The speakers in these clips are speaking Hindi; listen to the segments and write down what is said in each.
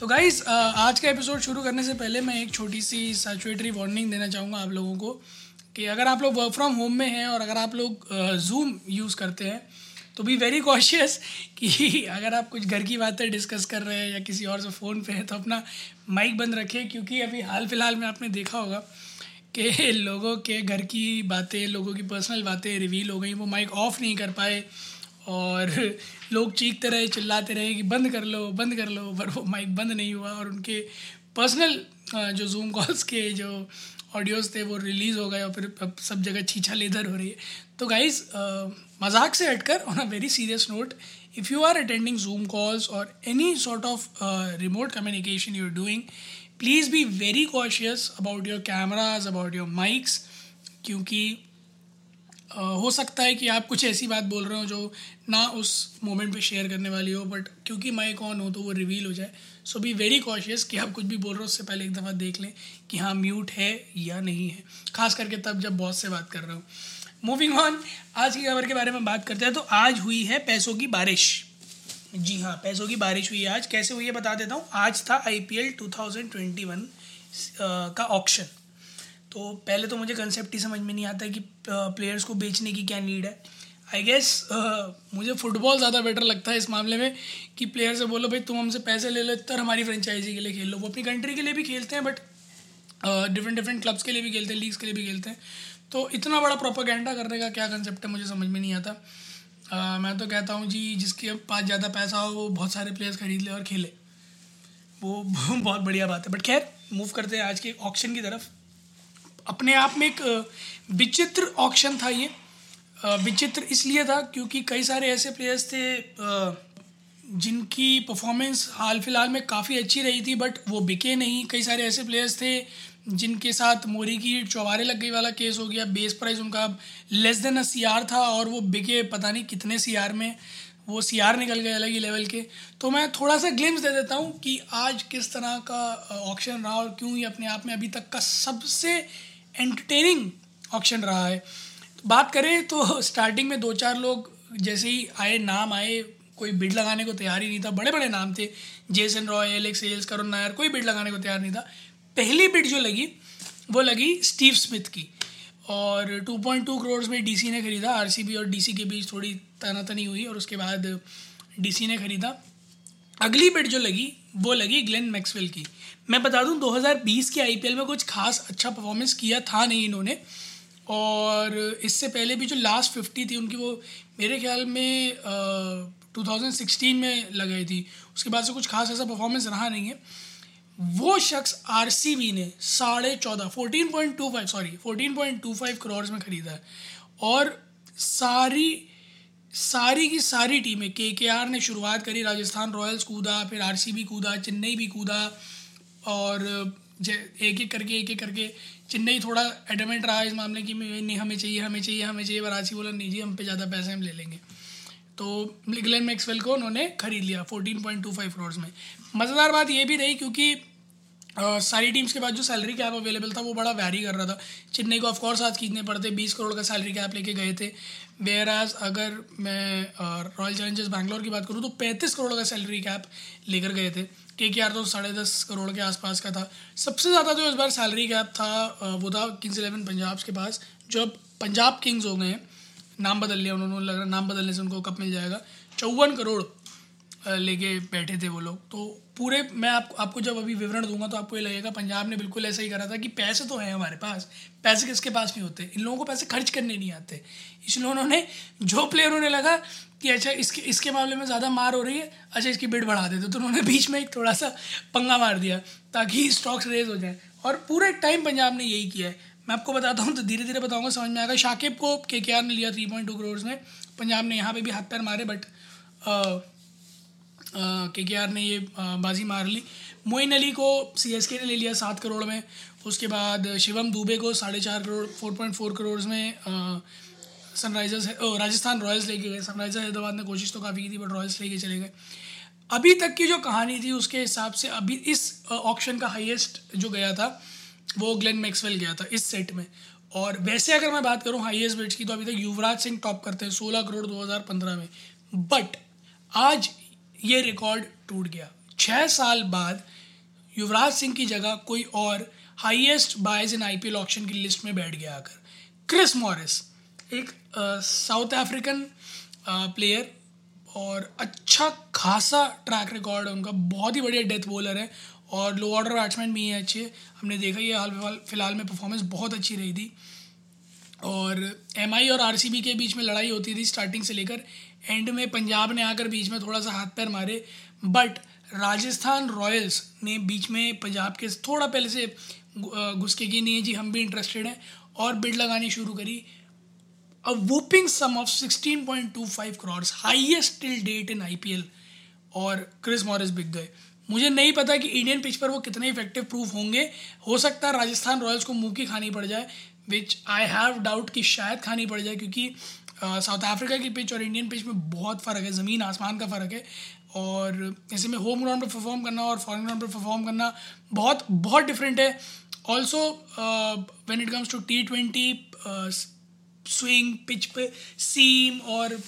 तो गाइज़ आज का एपिसोड शुरू करने से पहले मैं एक छोटी सी सैचुएटरी वार्निंग देना चाहूँगा आप लोगों को कि अगर आप लोग वर्क फ्रॉम होम में हैं और अगर आप लोग जूम यूज़ करते हैं तो बी वेरी कॉशियस कि अगर आप कुछ घर की बातें डिस्कस कर रहे हैं या किसी और से फ़ोन पे हैं तो अपना माइक बंद रखें, क्योंकि अभी हाल फ़िलहाल में आपने देखा होगा कि लोगों के घर की बातें, लोगों की पर्सनल बातें रिवील हो गई, वो माइक ऑफ़ नहीं कर पाए। और लोग चीखते रहे, चिल्लाते रहे कि बंद कर लो, बंद कर लो, पर वो माइक बंद नहीं हुआ और उनके पर्सनल जो जूम कॉल्स के जो ऑडियोज़ थे वो रिलीज़ हो गए और फिर अब सब जगह छीछा लेदर हो रही है। तो गाइज़ मज़ाक से हटकर on a very serious note if you are attending Zoom calls और any sort of remote communication you are doing please be very cautious about your cameras about your mics क्योंकि हो सकता है कि आप कुछ ऐसी बात बोल रहे हो जो ना उस मोमेंट पे शेयर करने वाली हो, बट क्योंकि माइक कौन हो तो वो रिवील हो जाए। सो बी वेरी कॉशियस कि आप कुछ भी बोल रहे हो, उससे पहले एक दफ़ा देख लें कि हाँ म्यूट है या नहीं है। खास करके तब जब बॉस से बात कर रहे हो। मूविंग ऑन आज की खबर के बारे में बात करते हैं। तो आज हुई है पैसों की बारिश। जी हाँ पैसों की बारिश हुई है आज। कैसे हुई है बता देता हूँ। आज था I P L two thousand twenty one का ऑप्शन तो पहले तो मुझे कंसेप्ट ही समझ में नहीं आता कि प्लेयर्स को बेचने की क्या नीड है। आई गेस uh, मुझे फुटबॉल ज़्यादा बेटर लगता है इस मामले में कि प्लेयर से बोलो भाई तुम हमसे पैसे ले लो तर हमारी फ्रेंचाइजी के लिए खेल लो। वो अपनी कंट्री के लिए भी खेलते हैं बट डिफरेंट डिफरेंट क्लब्स के लिए भी खेलते हैं लीग्स के लिए भी खेलते हैं। तो इतना बड़ा प्रोपागेंडा करने का क्या कंसेप्ट है मुझे समझ में नहीं आता। uh, मैं तो कहता हूँ जी जिसके पास ज़्यादा पैसा हो वो बहुत सारे प्लेयर्स खरीद ले और खेले। वो बहुत बढ़िया बात है। बट खैर मूव करते हैं आज के ऑप्शन की तरफ़। अपने आप में एक विचित्र ऑप्शन था ये। विचित्र इसलिए था क्योंकि कई सारे ऐसे प्लेयर्स थे जिनकी परफॉर्मेंस हाल फ़िलहाल में काफ़ी अच्छी रही थी बट वो बिके नहीं। कई सारे ऐसे प्लेयर्स थे जिनके साथ मोरी की चौबारे लग गई वाला केस हो गया। बेस प्राइस उनका लेस देन अ सीआर था और वो बिके पता नहीं कितने सीआर में। वो सीआर निकल गए अलग ही लेवल के। तो मैं थोड़ा सा ग्लिम्स दे देता हूँ कि आज किस तरह का ऑप्शन रहा और क्यों ये अपने आप में अभी तक का सबसे एंटरटेनिंग ऑप्शन रहा है। बात करें तो स्टार्टिंग में दो चार लोग जैसे ही आए, नाम आए, कोई बिड लगाने को तैयार ही नहीं था। बड़े बड़े नाम थे। Jason Roy Alex Hales Karun Nair कोई बिड लगाने को तैयार नहीं था। पहली बिड जो लगी, वो लगी स्टीव स्मिथ की। और 2.2 करोड़ में डीसी ने खरीदा। आरसीबी और डीसी के बीच थोड़ी तनातनी हुई और उसके बाद डीसी ने खरीदा। अगली बिड जो लगी वो लगी ग्लेन मैक्सवेल की। मैं बता दूँ 2020 के आईपीएल में कुछ खास अच्छा परफॉर्मेंस किया था नहीं इन्होंने। और इससे पहले भी जो लास्ट फिफ्टी थी, उनकी वो मेरे ख्याल में थाउज़ेंड सिक्सटीन में लगाई थी। उसके बाद से कुछ खास ऐसा परफॉर्मेंस रहा नहीं है। वो शख्स आर ने साढ़े चौदह fourteen point two five sorry fourteen point two five में ख़रीदा और सारी सारी की सारी टीमें के के आर ने शुरुआत करी, राजस्थान रॉयल्स कूदा, फिर आर सी बी कूदा, चेन्नई भी कूदा, और एक एक करके एक एक करके, चेन्नई थोड़ा एडमेंट रहा इस मामले की नहीं, हमें चाहिए हमें चाहिए हमें चाहिए वरासी बोला, नहीं जी, हम पे ज़्यादा पैसे हम ले लेंगे। तो ग्लेन मैक्सवेल को उन्होंने खरीद लिया fourteen point two five crore में। मज़ेदार बात ये भी रही क्योंकि Uh, सारी टीम्स के बाद जो सैलरी कैप अवेलेबल था वो बड़ा वैरी कर रहा था। चेन्नई को ऑफकोर्स आज खींचने पड़ते बीस करोड़ का सैलरी कैप लेके गए थे। वेयर एज अगर मैं रॉयल चैलेंजर्स बैंगलोर की बात करूँ तो पैंतीस करोड़ का सैलरी कैप लेकर गए थे। के के आर तो साढ़े दस करोड़ के आसपास का था। सबसे ज़्यादा जो इस बार सैलरी कैप था वो था किंग्स इलेवन पंजाब के पास जो अब पंजाब किंग्स हो गए हैं। नाम बदल लिया उन्होंने लग रहा नाम बदलने से उनको कप मिल जाएगा। चौवन करोड़ लेके बैठे थे वो लोग। तो पूरे मैं आप, आपको जब अभी विवरण दूँगा तो आपको ये लगेगा पंजाब ने बिल्कुल ऐसा ही करा था कि पैसे तो हैं हमारे पास पैसे किसके पास नहीं होते? इन लोगों को पैसे खर्च करने नहीं आते। इसलिए उन्होंने जो प्लेयर उन्हें लगा कि अच्छा इसके इसके मामले में ज़्यादा मार हो रही है अच्छा इसकी बिड बढ़ा देते। तो उन्होंने बीच में एक थोड़ा सा पंगा मार दिया ताकि स्टॉक्स रेज हो जाए। और पूरे टाइम पंजाब ने यही किया है। मैं आपको बताता हूँ तो धीरे धीरे बताऊँगा समझ में आएगा। शाकिब को के ने लिया थ्री पॉइंट टू करोड़ में। पंजाब ने यहाँ पे भी हाथ पैर मारे बट के के आर ने ये बाजी मार ली। मोइन अली को सी एस के ने ले लिया सात करोड़ में। उसके बाद शिवम दुबे को साढ़े चार crore, four point four crore में सनराइजर्स राजस्थान रॉयल्स लेके गए। सनराइजर्स हैदराबाद ने कोशिश तो काफ़ी की थी बट रॉयल्स लेके चले गए। अभी तक की जो कहानी थी, उसके हिसाब से अभी इस ऑप्शन का हाईएस्ट जो गया था, वो ग्लेन मैक्सवेल गया था, इस सेट में। और वैसे अगर मैं बात करूँ हाईएस्ट बिट्स की तो अभी तक युवराज सिंह टॉप करते हैं, सोलह करोड़ दो हज़ार पंद्रह में। बट आज ये रिकॉर्ड टूट गया। छः साल बाद युवराज सिंह की जगह कोई और highest buys in IPL option की लिस्ट में बैठ गया आकर। क्रिस मॉरिस एक साउथ अफ्रीकन प्लेयर और अच्छा खासा ट्रैक रिकॉर्ड है उनका। बहुत ही बढ़िया डेथ बॉलर है और लो ऑर्डर बैट्समैन भी हैं अच्छे। हमने देखा ये हाल फ़िलहाल फ़िलहाल में परफॉर्मेंस बहुत अच्छी रही थी। और एमआई और आरसीबी के बीच में लड़ाई होती थी स्टार्टिंग से लेकर एंड में पंजाब ने आकर बीच में थोड़ा सा हाथ पैर मारे बट राजस्थान रॉयल्स ने बीच में पंजाब के थोड़ा पहले से घुस के की नहीं जी, हम भी इंटरेस्टेड हैं और बिड लगानी शुरू करी। A whooping sum of 16.25 crores, highest till date in IPL और क्रिस मॉरिस बिक गए। मुझे नहीं पता कि इंडियन पिच पर वो कितने इफ़ेक्टिव प्रूफ होंगे। हो सकता है राजस्थान रॉयल्स को मुँह की खानी पड़ जाए। विच आई हैव डाउट कि शायद खानी पड़ जाए क्योंकि साउथ अफ्रीका की पिच और इंडियन पिच में बहुत फ़र्क है, ज़मीन आसमान का फ़र्क है। और ऐसे में होम ग्राउंड पर परफॉर्म करना और फॉरन ग्राउंड पर परफॉर्म करना बहुत बहुत डिफरेंट है। Also when it comes to T twenty swing pitch पे सीम और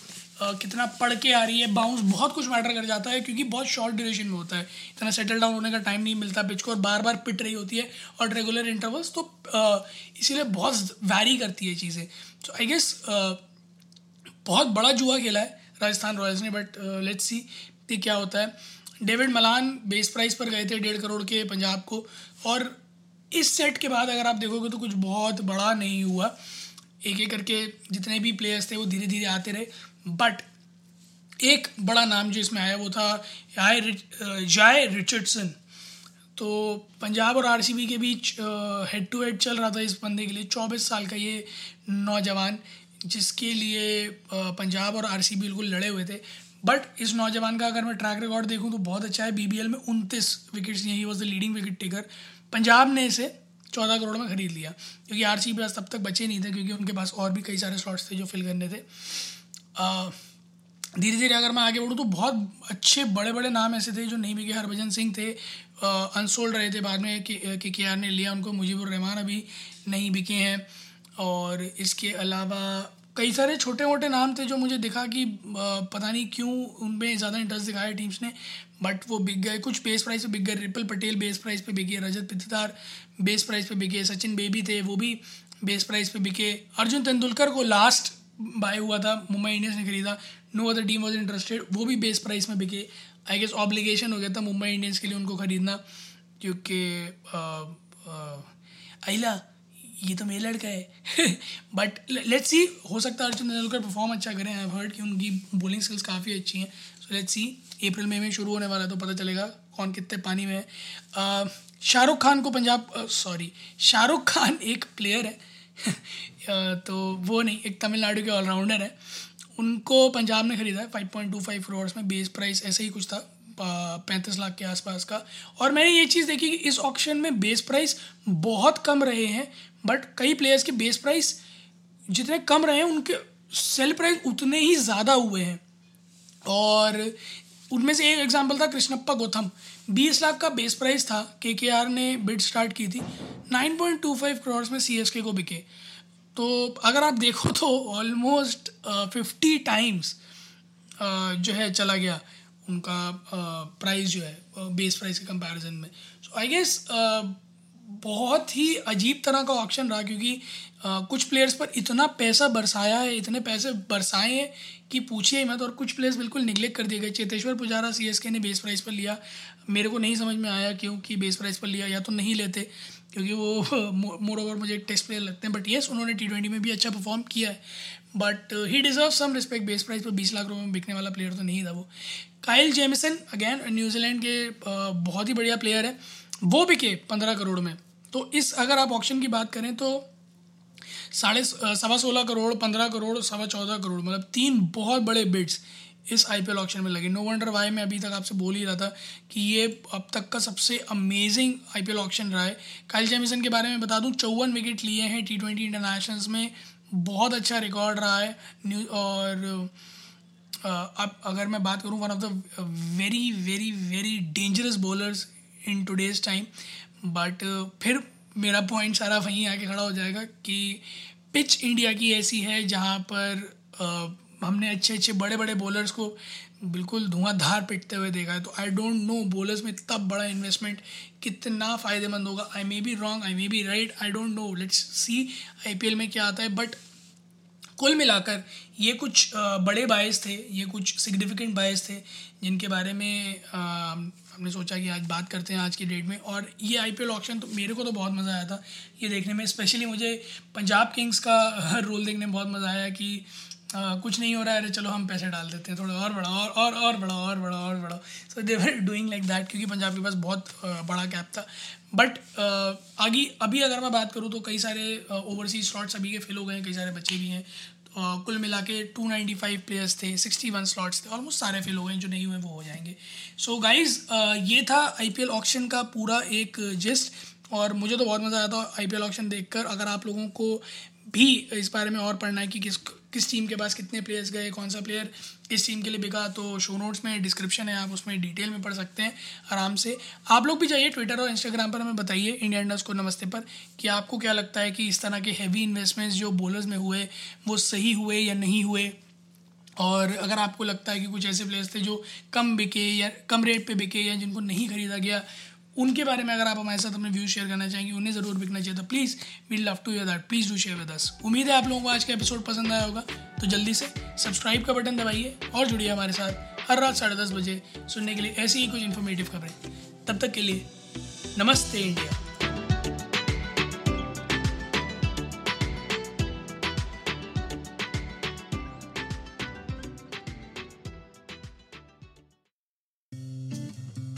कितना पढ़ के आ रही है बाउंस बहुत कुछ मैटर कर जाता है क्योंकि बहुत शॉर्ट ड्यूरेशन में होता है। इतना सेटल डाउन होने का टाइम नहीं मिलता पिच को और बार बार पिट रही होती है और रेगुलर इंटरवल्स तो इसीलिए बहुत वैरी करती है चीज़ें। तो आई गेस बहुत बड़ा जुआ खेला है राजस्थान रॉयल्स ने बट लेट्स सी कि क्या होता है। डेविड मलान बेस प्राइस पर गए थे डेढ़ करोड़ के पंजाब को और इस सेट के बाद अगर आप देखोगे तो कुछ बहुत बड़ा नहीं हुआ। एक एक करके जितने भी प्लेयर्स थे वो धीरे धीरे आते रहे। बट एक बड़ा नाम जो इसमें आया वो था जाय जाय रिचर्डसन तो पंजाब और आरसीबी के बीच हेड टू हेड चल रहा था इस बंदे के लिए। चौबीस साल का ये नौजवान, जिसके लिए पंजाब और आरसीबी बिल्कुल लड़े हुए थे। बट इस नौजवान का अगर मैं ट्रैक रिकॉर्ड देखूँ तो बहुत अच्छा है। बीबीएल में उनतीस विकेट्स यही was the leading wicket taker Punjab ने इसे चौदह करोड़ में ख़रीद लिया, क्योंकि आर सी पास तब तक बचे नहीं थे, क्योंकि उनके पास और भी कई सारे स्लॉट्स थे जो फिल करने थे। धीरे धीरे अगर मैं आगे बढ़ूँ तो बहुत अच्छे बड़े बड़े नाम ऐसे थे जो नहीं बिके हरभजन सिंह थे अनसोल्ड रहे थे बाद में के के आर ने लिया उनको, मुजीबुर रहमान अभी नहीं बिके हैं। और इसके अलावा कई सारे छोटे मोटे नाम थे जो मुझे दिखा कि पता नहीं क्यों उनमें ज़्यादा इंटरेस्ट दिखाया टीम्स ने बट वो बिक गए। कुछ बेस प्राइस पे बिक गए। रिपल पटेल बेस प्राइस पे बिके रजत पिथिदार बेस प्राइस पे बिके सचिन बेबी थे, वो भी बेस प्राइस पे बिके। अर्जुन तेंदुलकर को लास्ट बाय हुआ था मुंबई इंडियंस ने खरीदा no other team was interested वो भी बेस प्राइस में बिके। आई गेस ऑब्लिगेशन हो गया था मुंबई इंडियंस के लिए उनको ख़रीदना, क्योंकि अहिला, ये तो मेरा लड़का है। बट लेट्स सी हो सकता है अर्जुन तेंदुलकर परफॉर्म अच्छा करें आई हर्ड कि उनकी बॉलिंग स्किल्स काफ़ी अच्छी हैं। सो लेट्स सी अप्रैल मई में शुरू होने वाला है तो पता चलेगा कौन कितने पानी में है। शाहरुख खान को पंजाब सॉरी शाहरुख खान एक प्लेयर है। तो वो नहीं, एक तमिलनाडु के ऑलराउंडर है। उनको पंजाब ने खरीदा है five point two five crore में बेस प्राइस ऐसे ही कुछ था पैंतीस लाख के आसपास का। और मैंने ये चीज़ देखी कि इस ऑप्शन में बेस प्राइस बहुत कम रहे हैं बट कई प्लेयर्स के बेस प्राइस जितने कम रहे हैं, उनके सेल प्राइस उतने ही ज़्यादा हुए हैं। और उनमें से एक एग्जांपल था कृष्णप्पा गौतम। बीस लाख का बेस प्राइस था के के आर ने बिड स्टार्ट की थी nine point two five crore में सी एस के को बिके। तो अगर आप देखो तो ऑलमोस्ट फिफ्टी टाइम्स जो है चला गया उनका प्राइस जो है बेस प्राइस के कंपैरिजन में। सो आई गेस बहुत ही अजीब तरह का ऑप्शन रहा क्योंकि आ, कुछ प्लेयर्स पर इतना पैसा बरसाया है इतने पैसे बरसाए हैं कि पूछिए मत। और कुछ प्लेयर्स बिल्कुल निगलेक्ट कर दिए गए। चेतेश्वर पुजारा सी ने बेस प्राइस पर लिया। मेरे को नहीं समझ में आया क्योंकि बेस प्राइस पर लिया या तो नहीं लेते। क्योंकि वो मोर ओवर मुझे टेस्ट प्लेयर लगते हैं बट येस उन्होंने टी ट्वेंटी में भी अच्छा परफॉर्म किया है। But he deserve some respect base price पर बीस लाख रुपये में बिकने वाला प्लेयर तो नहीं था वो। काइल जेमिसन अगैन न्यूजीलैंड के बहुत ही बढ़िया प्लेयर है। वो बिके पंद्रह करोड़ में। तो इस, अगर आप ऑप्शन की बात करें तो साढ़े सवा सोलह करोड़, पंद्रह करोड़, सवा चौदह करोड़ मतलब तीन बहुत बड़े बिड्स इस आई पी एल ऑप्शन में लगे। नो वंडर वाई मैं अभी तक आपसे बोल ही रहा था कि ये अब तक का सबसे amazing I P L option रहा है। काइल जैमिसन के बारे में बता दूँ, चौवन विकेट लिए हैं टी ट्वेंटी इंटरनेशनल्स में। बहुत अच्छा रिकॉर्ड रहा है। न्यू और अब अगर मैं बात करूँ one of the very very very dangerous bowlers in today's time but फिर मेरा पॉइंट सारा वहीं आके खड़ा हो जाएगा कि पिच इंडिया की ऐसी है जहाँ पर हमने अच्छे अच्छे बड़े बड़े बॉलर्स को बिल्कुल धुआंधार पिटते हुए देखा है। तो आई डोंट नो बॉलर्स में इतना बड़ा इन्वेस्टमेंट कितना फ़ायदेमंद होगा। I may be wrong I may be right I don't know let's see I में क्या आता है। बट कुल मिलाकर ये कुछ बड़े बायस थे, ये कुछ सिग्निफिकेंट बायस थे, जिनके बारे में हमने सोचा कि आज बात करते हैं आज की डेट में। और ये आई पी ऑप्शन तो मेरे को तो बहुत मज़ा आया था। ये देखने में स्पेशली मुझे पंजाब किंग्स का रोल देखने में बहुत मज़ा आया कि आ, कुछ नहीं हो रहा है अरे चलो हम पैसे डाल देते हैं थोड़ा और बड़ा और और और बड़ा और बड़ा और बड़ा so they were doing like that क्योंकि पंजाब के पास बहुत बड़ा कैप था। बट आगे अभी अगर मैं बात करूँ तो कई सारे ओवरसीज स्लॉट्स अभी के फिल हो गए हैं कई सारे बच्चे भी हैं। कुल मिला के टू नाइन्टी फाइव प्लेयर्स थे सिक्सटी वन स्लॉट्स थे ऑलमोस्ट सारे फिल हो गए जो नहीं हुए वो हो जाएँगे। सो so गाइज़ ये था आई पी एल ऑप्शन का पूरा एक जिस्ट और मुझे तो बहुत मज़ा आया था आई पी एल ऑप्शन देख कर अगर आप लोगों को भी इस बारे में और पढ़ना है कि किस किस टीम के पास कितने प्लेयर्स गए, कौन सा प्लेयर किस टीम के लिए बिका तो शो नोट्स में डिस्क्रिप्शन है, आप उसमें डिटेल में पढ़ सकते हैं, आराम से। आप लोग भी जाइए ट्विटर और इंस्टाग्राम पर, हमें बताइए इंडिया इंडर्स को नमस्ते पर, कि आपको क्या लगता है कि इस तरह के हैवी इन्वेस्टमेंट्स जो बॉलर्स में हुए, वो सही हुए या नहीं हुए? और अगर आपको लगता है कि कुछ ऐसे प्लेयर्स थे जो कम बिके या कम रेट पे बिके या जिनको नहीं खरीदा गया उनके बारे में अगर आप हमारे साथ अपने व्यू शेयर करना चाहेंगे, उन्हें ज़रूर बिकना चाहिए तो please we love to hear that please do share with us उम्मीद है आप लोगों को आज का एपिसोड पसंद आया होगा। तो जल्दी से सब्सक्राइब का बटन दबाइए और जुड़िए हमारे साथ हर रात साढ़े दस बजे सुनने के लिए ऐसी ही कुछ इन्फॉर्मेटिव खबरें। तब तक के लिए, नमस्ते इंडिया।